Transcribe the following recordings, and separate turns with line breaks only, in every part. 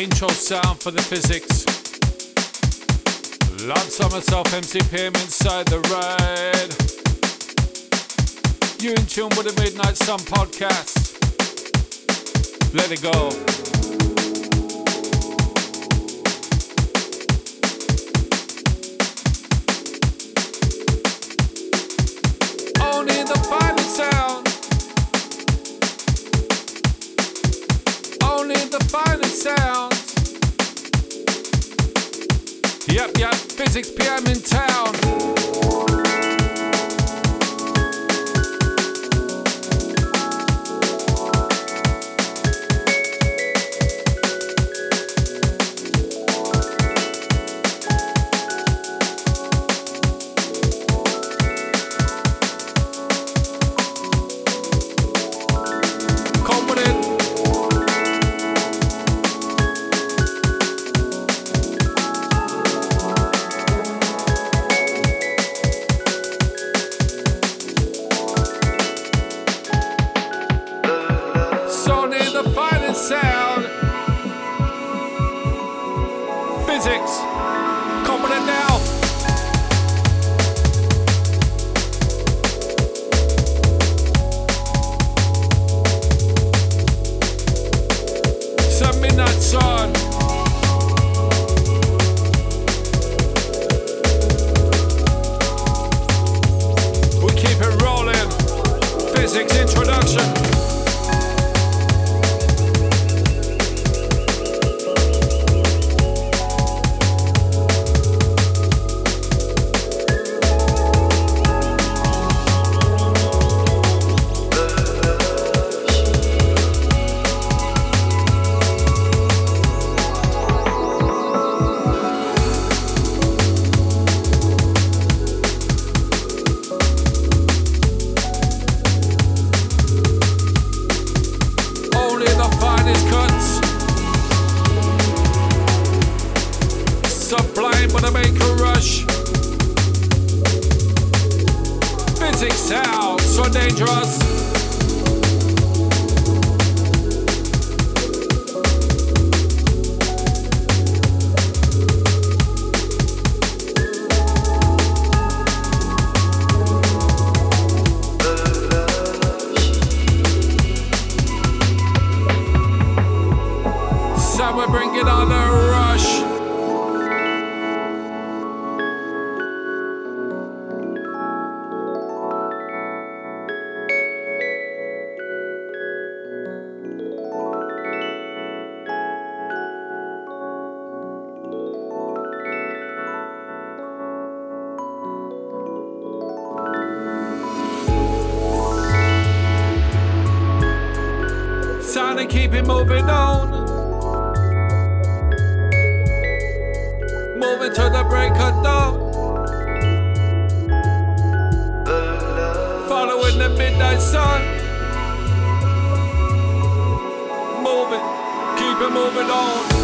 intro sound for the physics. Lance on myself, MC PM inside the ride. You in tune with the Midnight Sun podcast. Let it go. 6 p.m. in town. Until the break of dawn. Following the midnight sun. Moving, keep it moving on.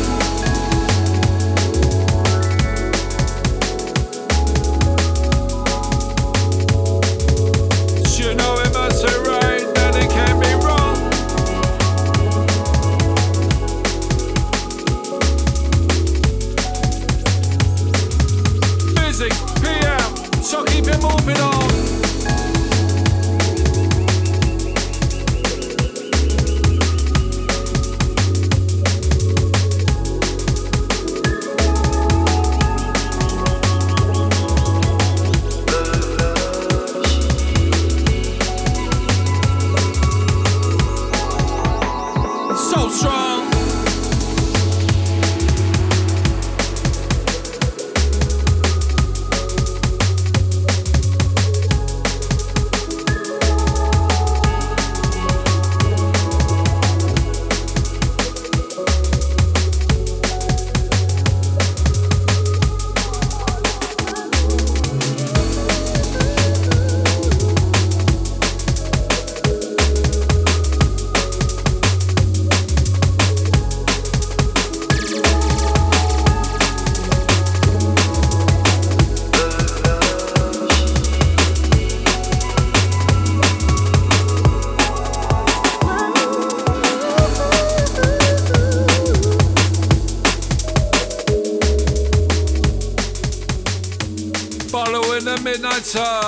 The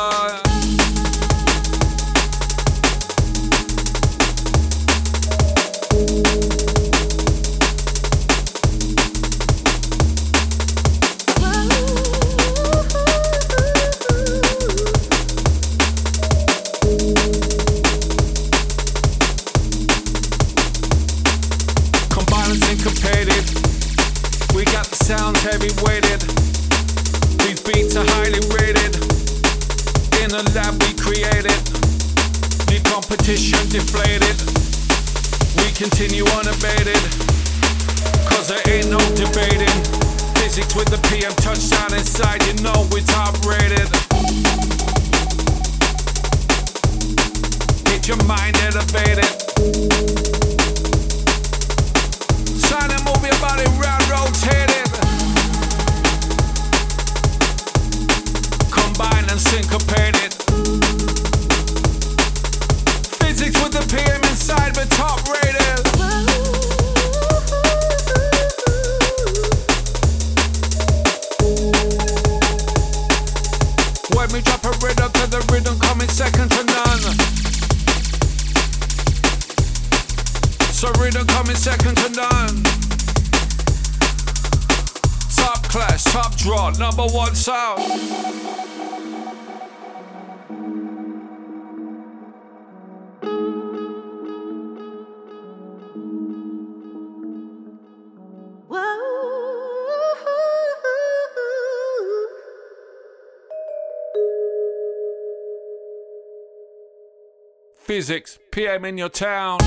Physics, PM in your town.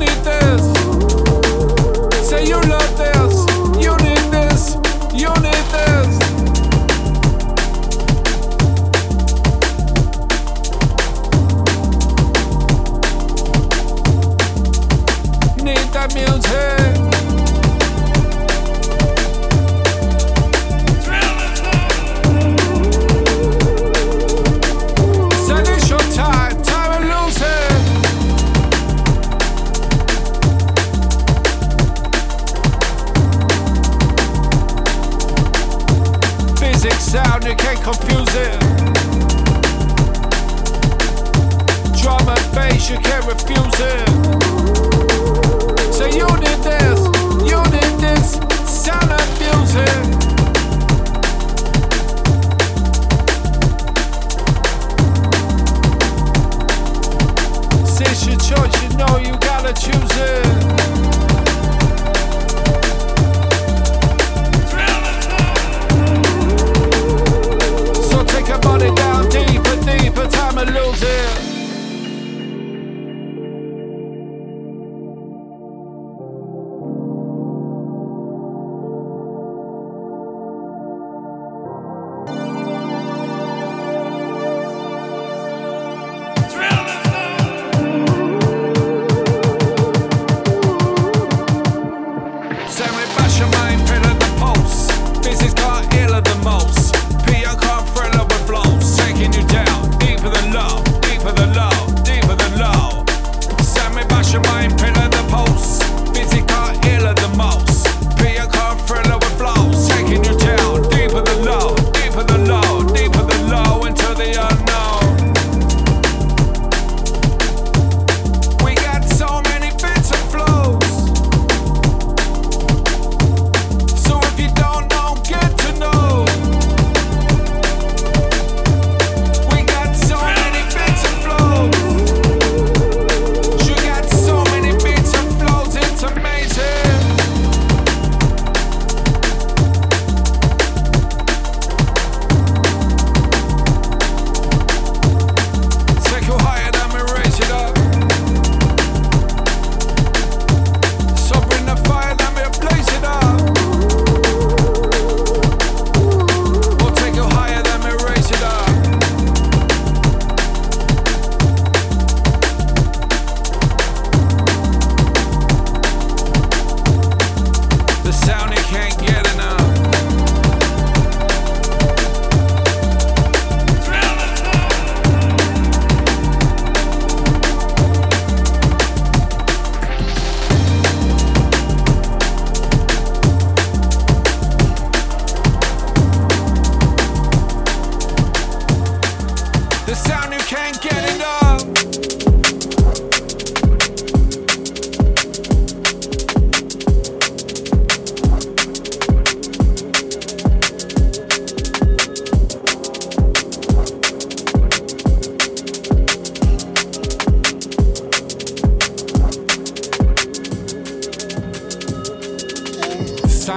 Say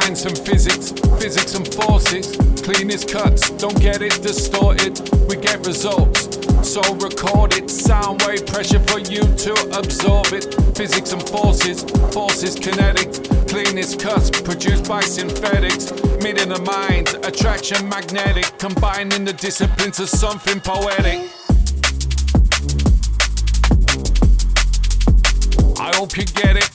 science and physics, physics and forces. Cleanest cuts, don't get it distorted. We get results, so record it. Sound wave pressure for you to absorb it. Physics and forces, forces kinetic. Cleanest cuts produced by synthetics. Mid in the mind, attraction magnetic. Combining the disciplines of something poetic. I hope you get it.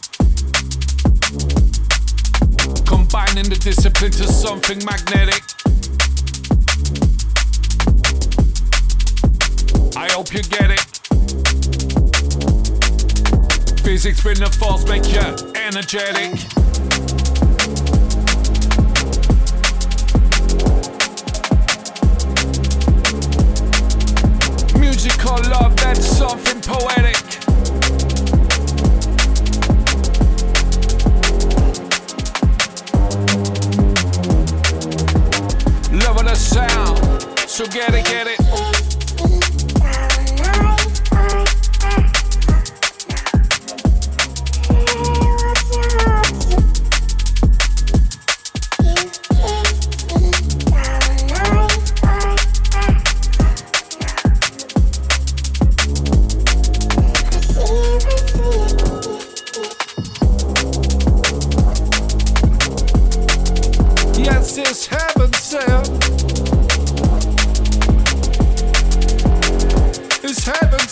Combining the discipline to something magnetic. I hope you get it. Physics bring the force, make you energetic.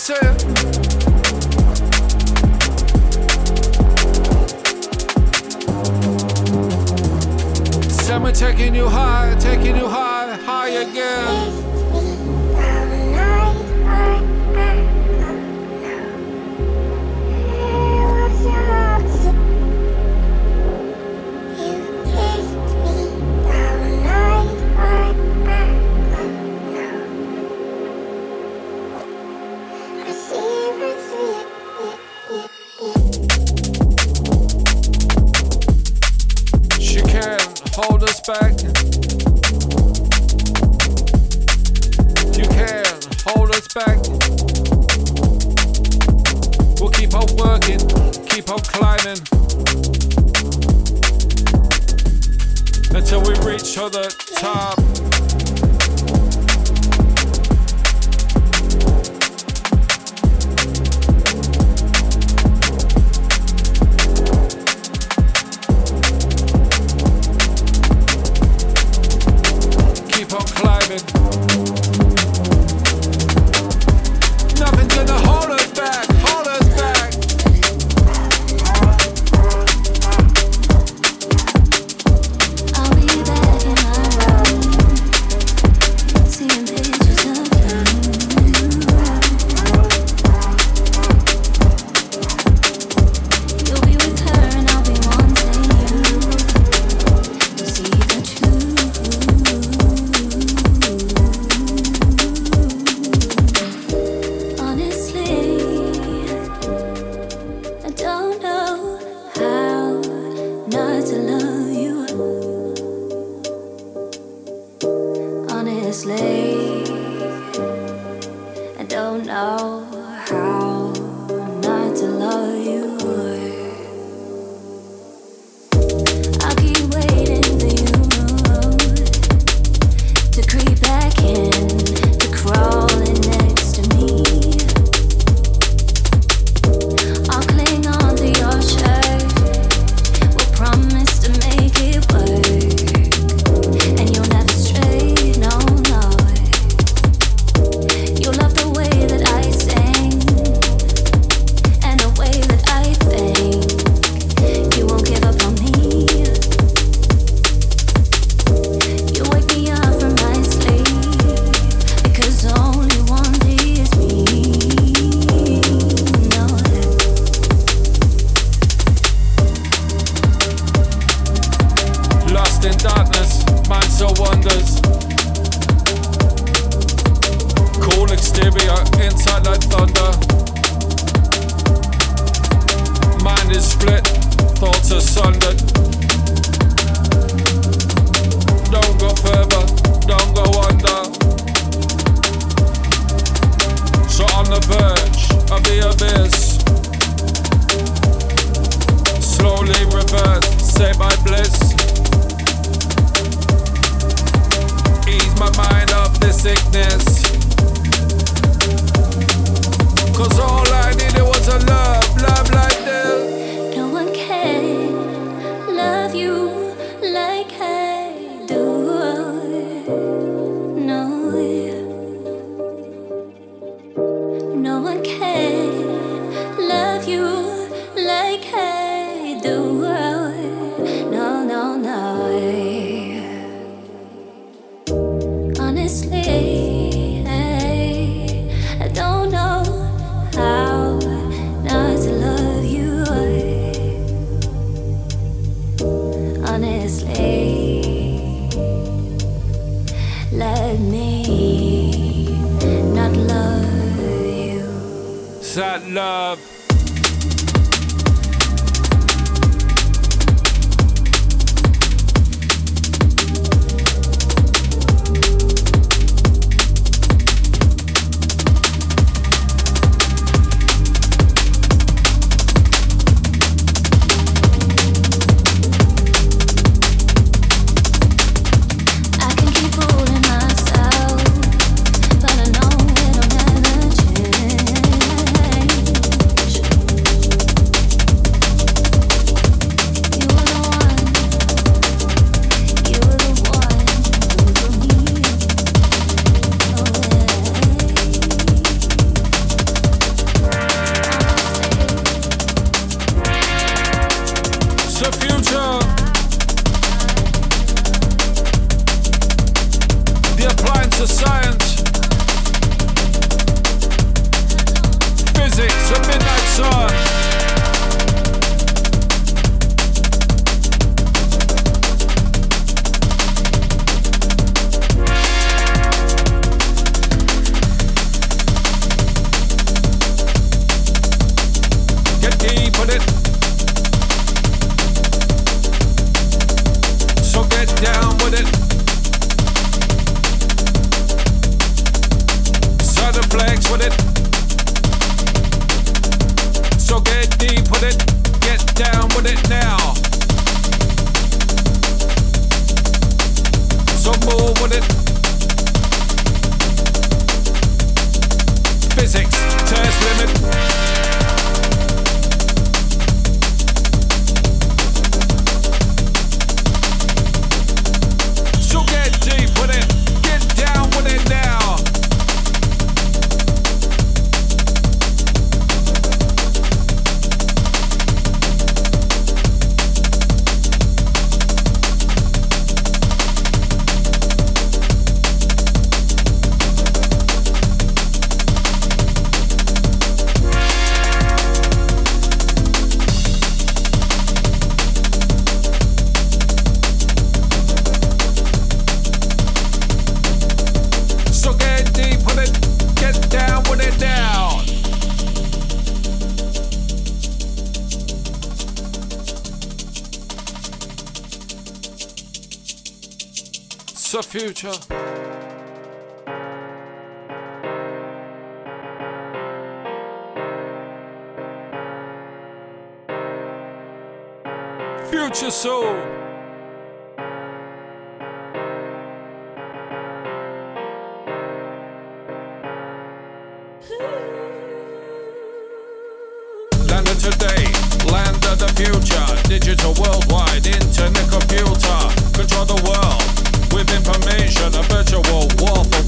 Summer taking you high, taking you high, high again. Back. You can't hold us back. We'll keep on working, keep on climbing. Until we reach the top. Say my bliss. Future. Future Soul. Land of today, land of the future, digital worldwide, internet computer, control the world information, a virtual war for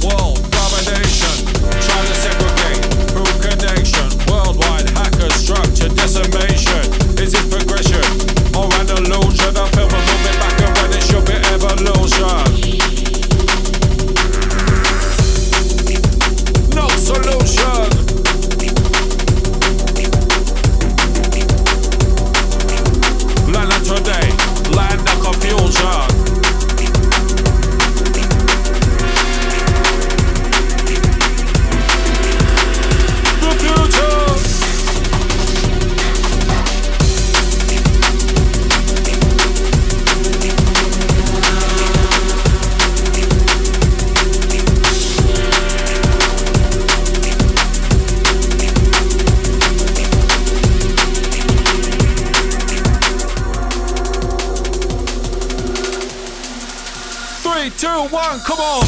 one, come on.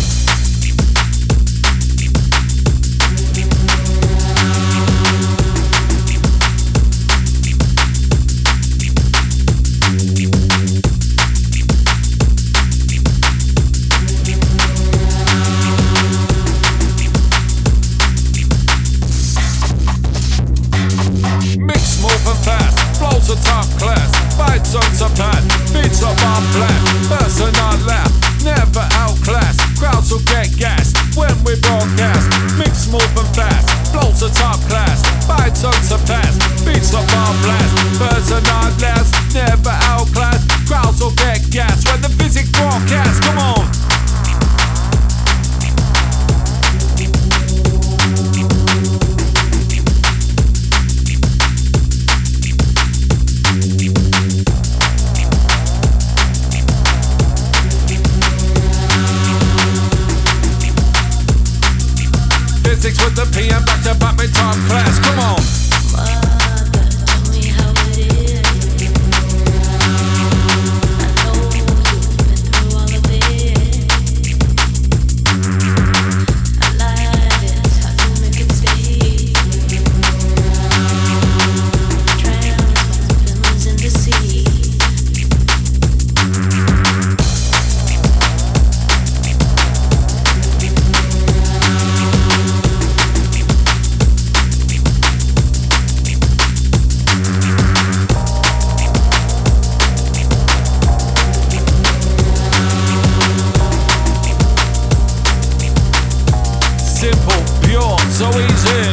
so easy.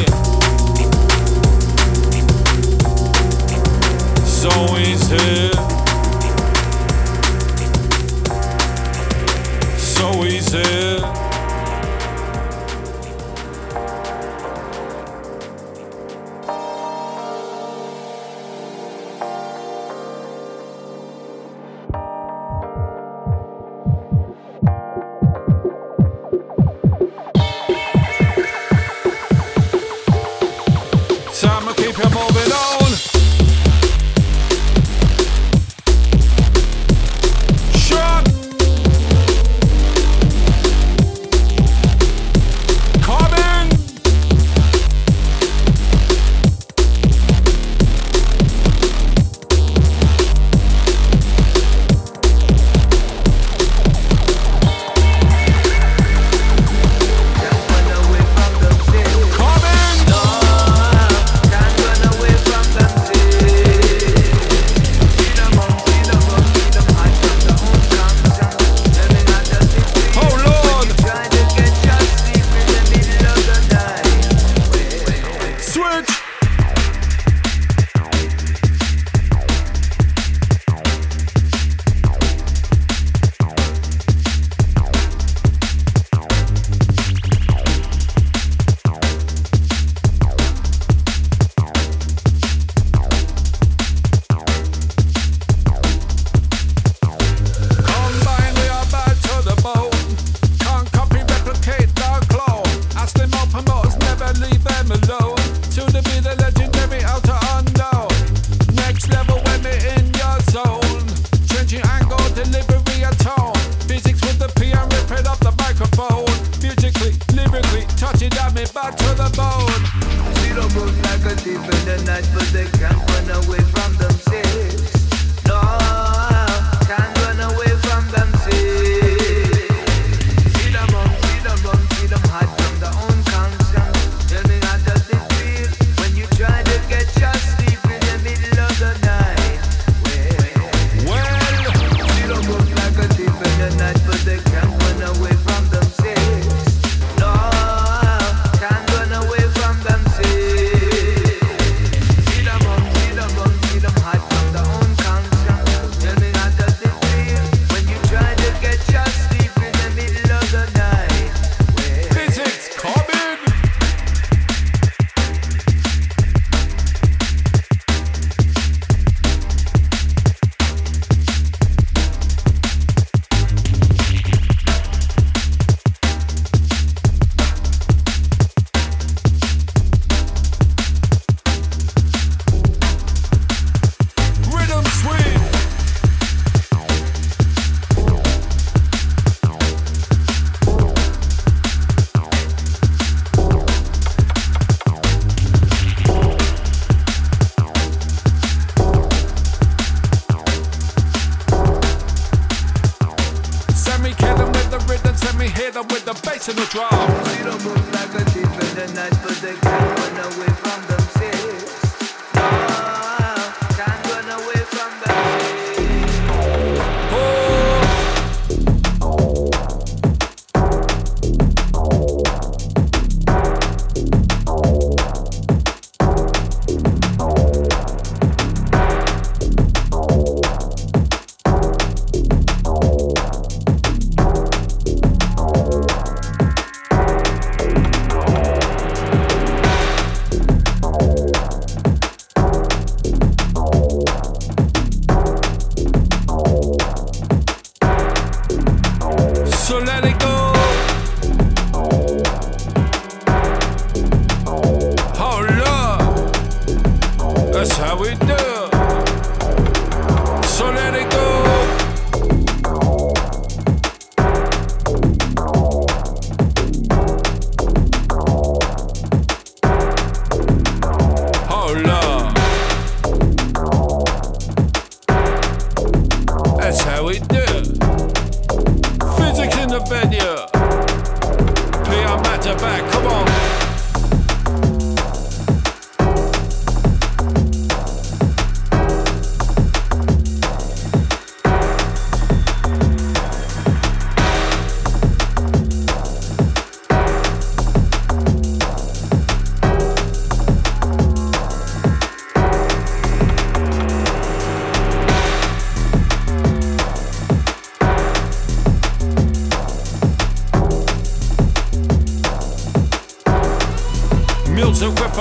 hit them with the bass and the drum. See the moon like a thief in the night, but they can't run away from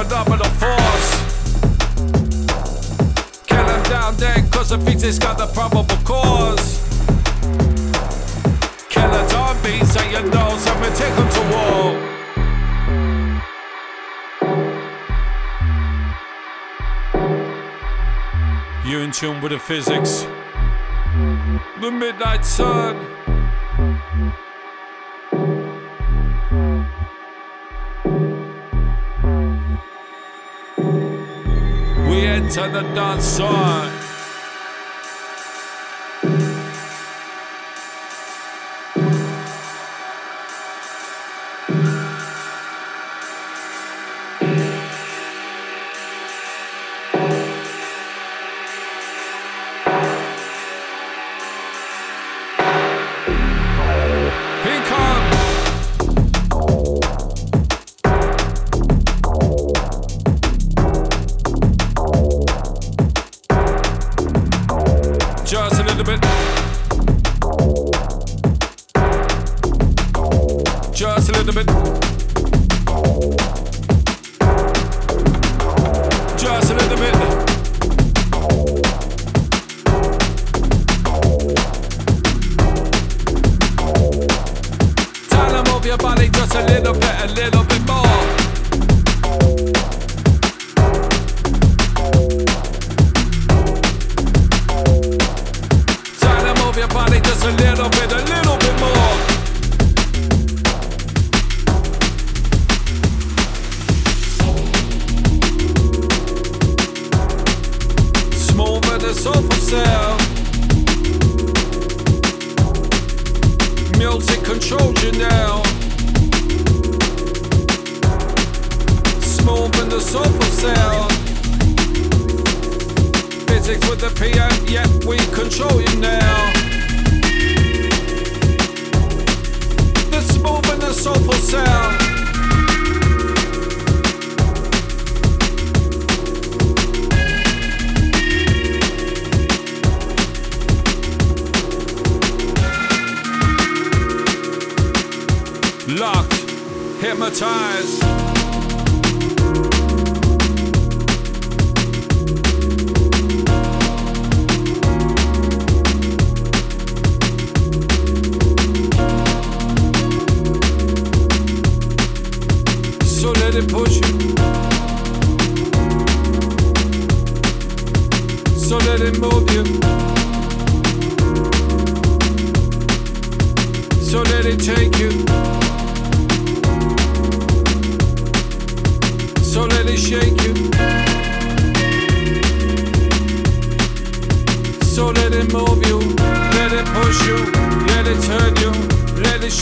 phenomenal force. Get him down then, cause the fix got the probable cause. Killer time beats at your nose and we take him to war. You're in
tune with the physics. The midnight sun. to the dance
side.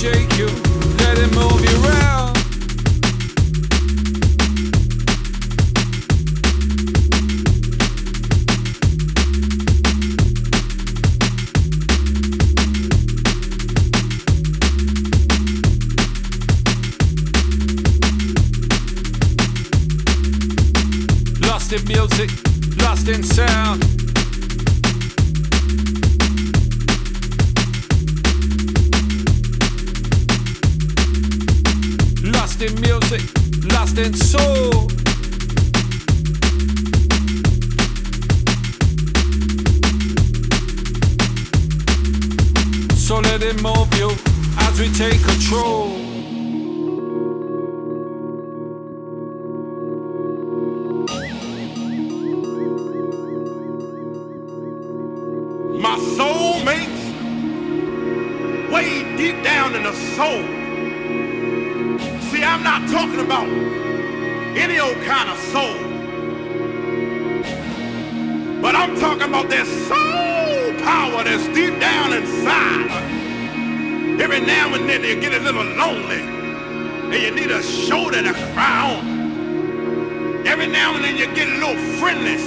shake you, let it move you around. Now and then you get a little lonely and you need a shoulder to cry on. Every now and then you get a little friendless.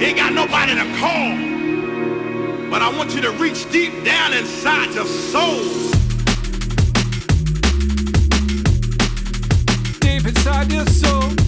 You ain't got nobody to call. But I want you to reach deep down inside your soul.
Deep inside your soul.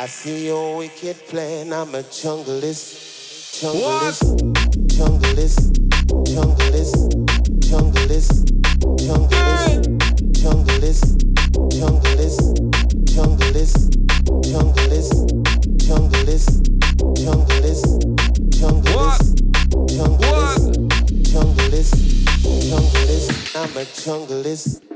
I see your wicked plan. I'm a junglist, junglist, junglist, junglist, junglist, junglist, junglist, junglist junglist, junglist, junglist, junglist, junglist, junglist, junglist, junglist. I'm a junglist.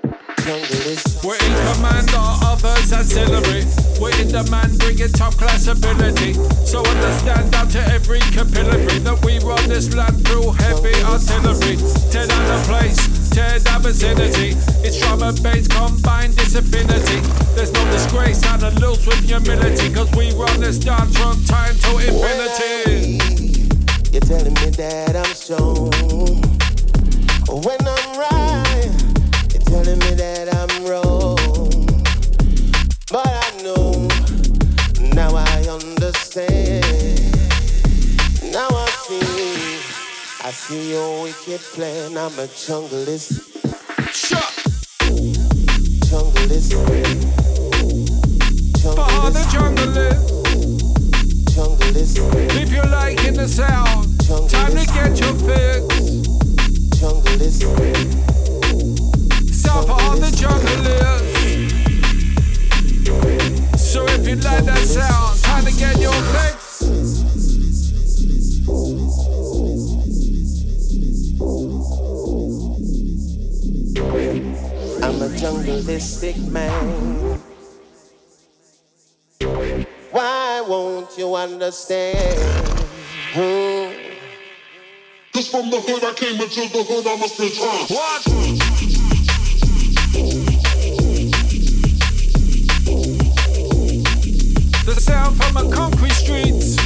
We're in command, our others ancillary. We're in demand, bringing top class ability. So understand down to every capillary that we run this land through heavy artillery. Tear down the place tear that vicinity. It's drum and bass combined, this affinity. There's no disgrace, and a loose with humility. Cause we run this dance from time to infinity.
You're telling me that I'm strong. When see your wicked plan. I'm a junglist.
Shut.
Junglist.
junglist. For the junglist.
Junglist.
If you like in the sound, junglist. time to get your fix.
Junglist.
For all the junglist. So if you like that sound, time to get your fix.
Jungleistic man. Why won't you understand? Hmm.
Cause from the hood I came into the hood I must return.
What? The sound from a concrete streets.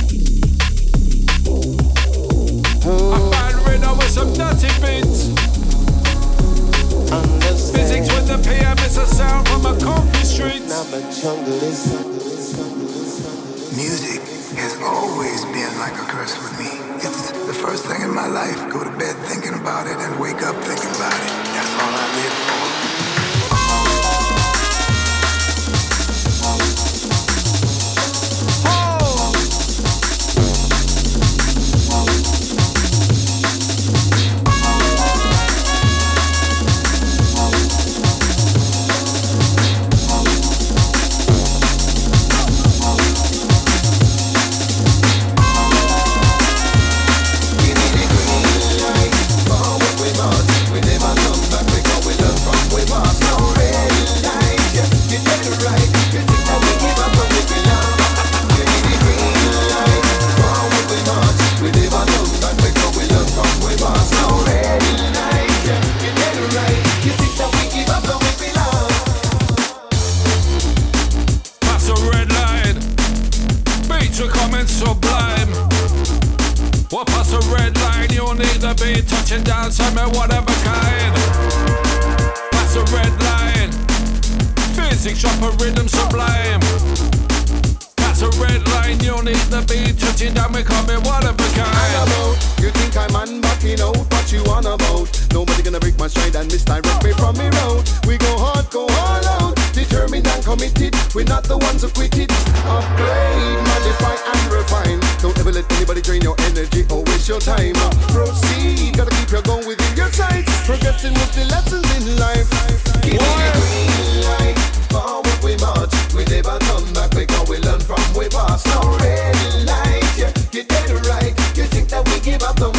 Hmm. I find rhythm with some dirty beats. Physics with the PM, it's a sound from a concrete street.
Music has always been like a curse with me. It's the first thing in my life. Go to bed thinking about it and wake up thinking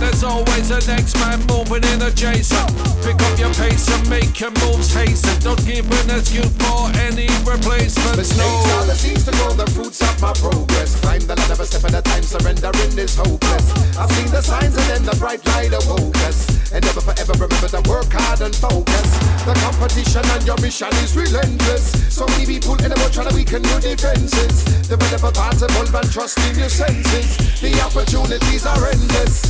There's always an next man moving in adjacent. Pick up your pace and make your moves hasten. Don't give an excuse for any replacement.
Mistakes
no.
are the seeds to grow the fruits of my progress. Climb the ladder a step at a time, surrendering is hopeless. I've seen the signs and then the bright light awoke us. And never forever remember to work hard and focus. The competition and your mission is relentless. So many people in the world trying to weaken your defenses. The relevant parts involve and trust in your senses. The opportunities are endless.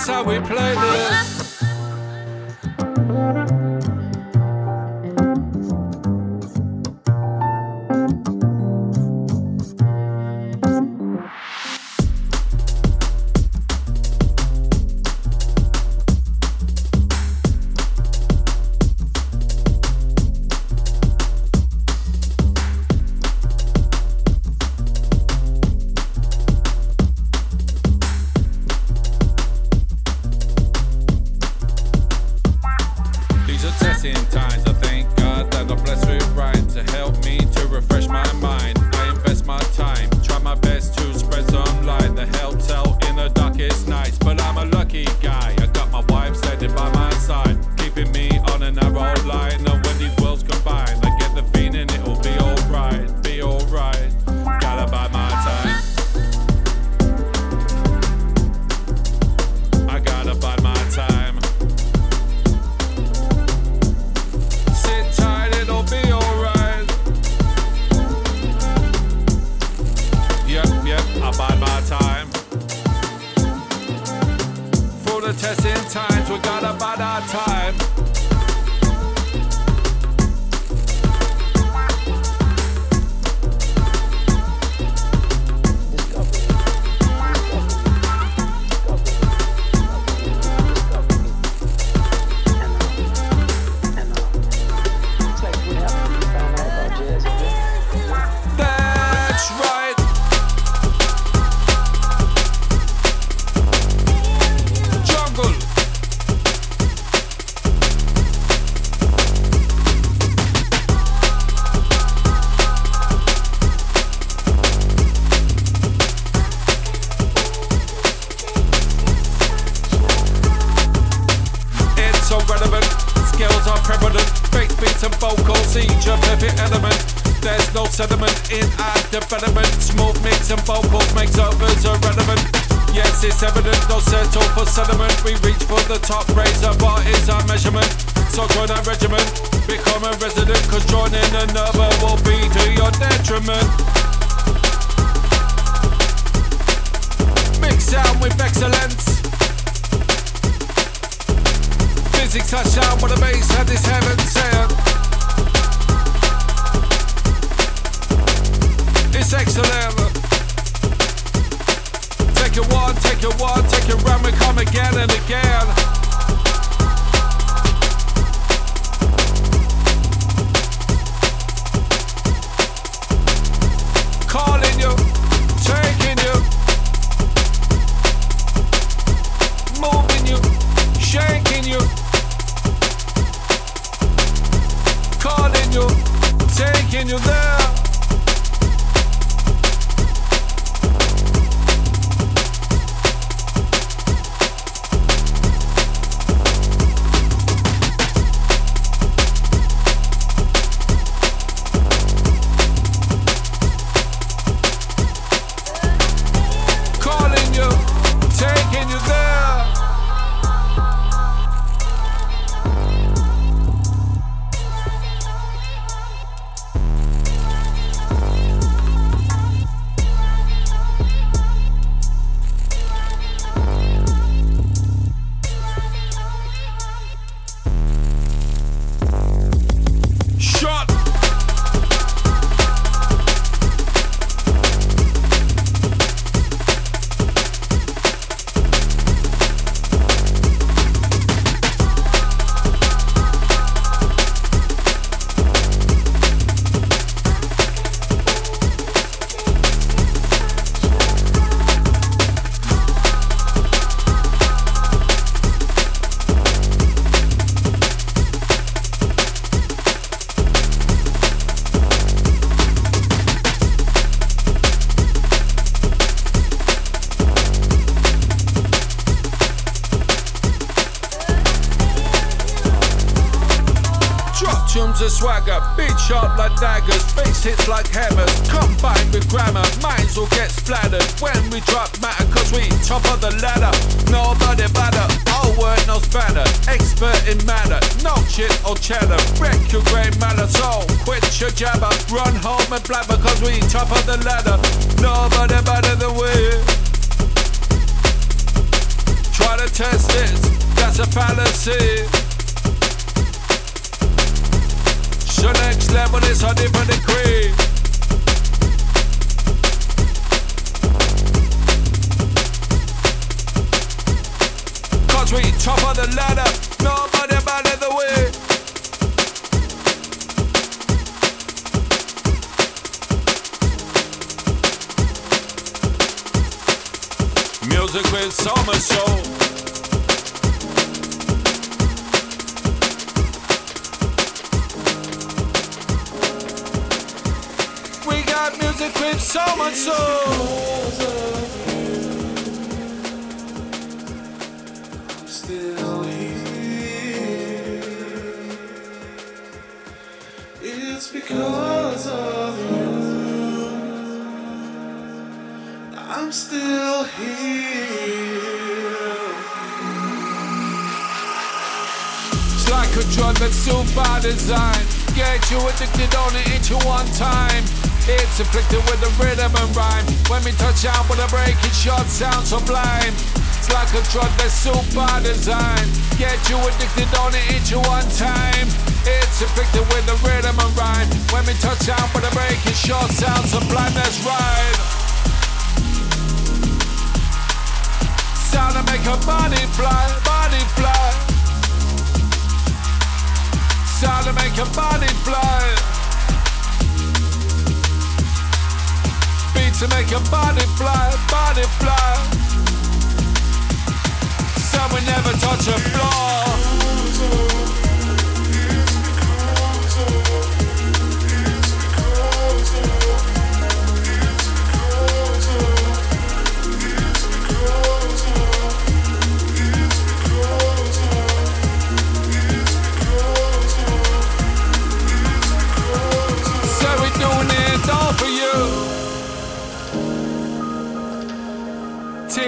that's how we play this. The top, you there. Matter, we top of the ladder. Nobody better, all word no spanner, expert in matter, no shit or cheddar, wreck your grey matter, so quit your jabber, run home and blabber, cause we top of the ladder. Nobody better than we. Try to test this, that's a fallacy. So next level is a different degree. We top of the ladder, nobody better than we. Music with so much soul. We got music with so much soul.
I'm still here.
It's like a drug that's so by design. Get you addicted on it into one time. It's afflicted with the rhythm and rhyme. When we touch out with a breaking shot, sound sublime. It's like a drug that's so by design. Get you addicted on it into one time. It's afflicted with the rhythm and rhyme. When we touch out with a breaking shot, sound sublime. That's right. Fly, body fly. Sound to make your body fly. Beats to make your body fly, body fly. So we never touch a floor.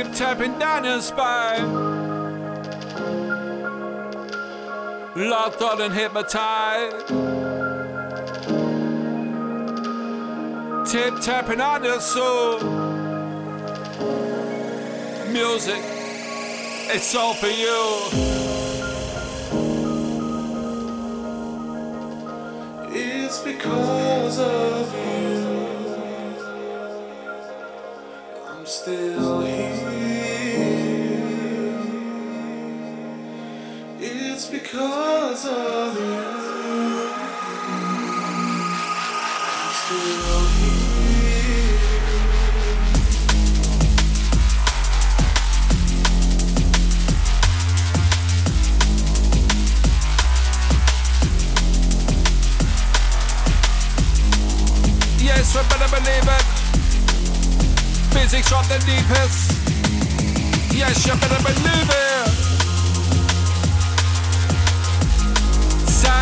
Tip tapping down your spine. Locked on and hypnotized. Tip tapping on your soul. Music, it's all for you.
It's because of you. I'm still because of you. I'm still.
Yes, we better believe it. Physics from the deepest. Yes, you better believe it.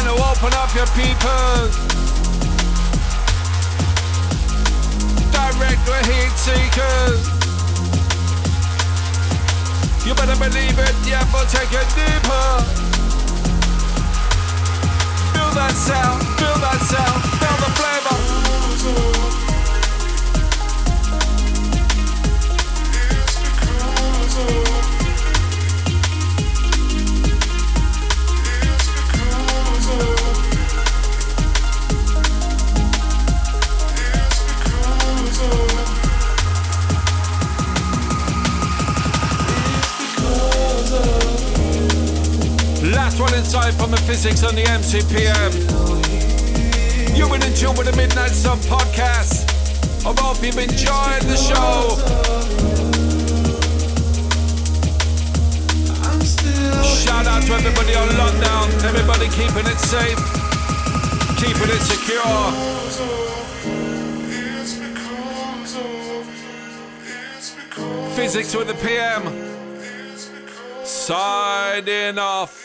Time to open up your people. Direct the heat seekers. You better believe it, yeah, but take it deeper. Feel that sound, feel that sound, feel the flavor. Inside from the Physics on the MC PM. You've been in tune with the Midnight Sun podcast. I hope you've enjoyed the show. Shout out to everybody on lockdown, everybody keeping it safe, keeping it secure.
It's because of It's because
Physics with the PM. Signing off.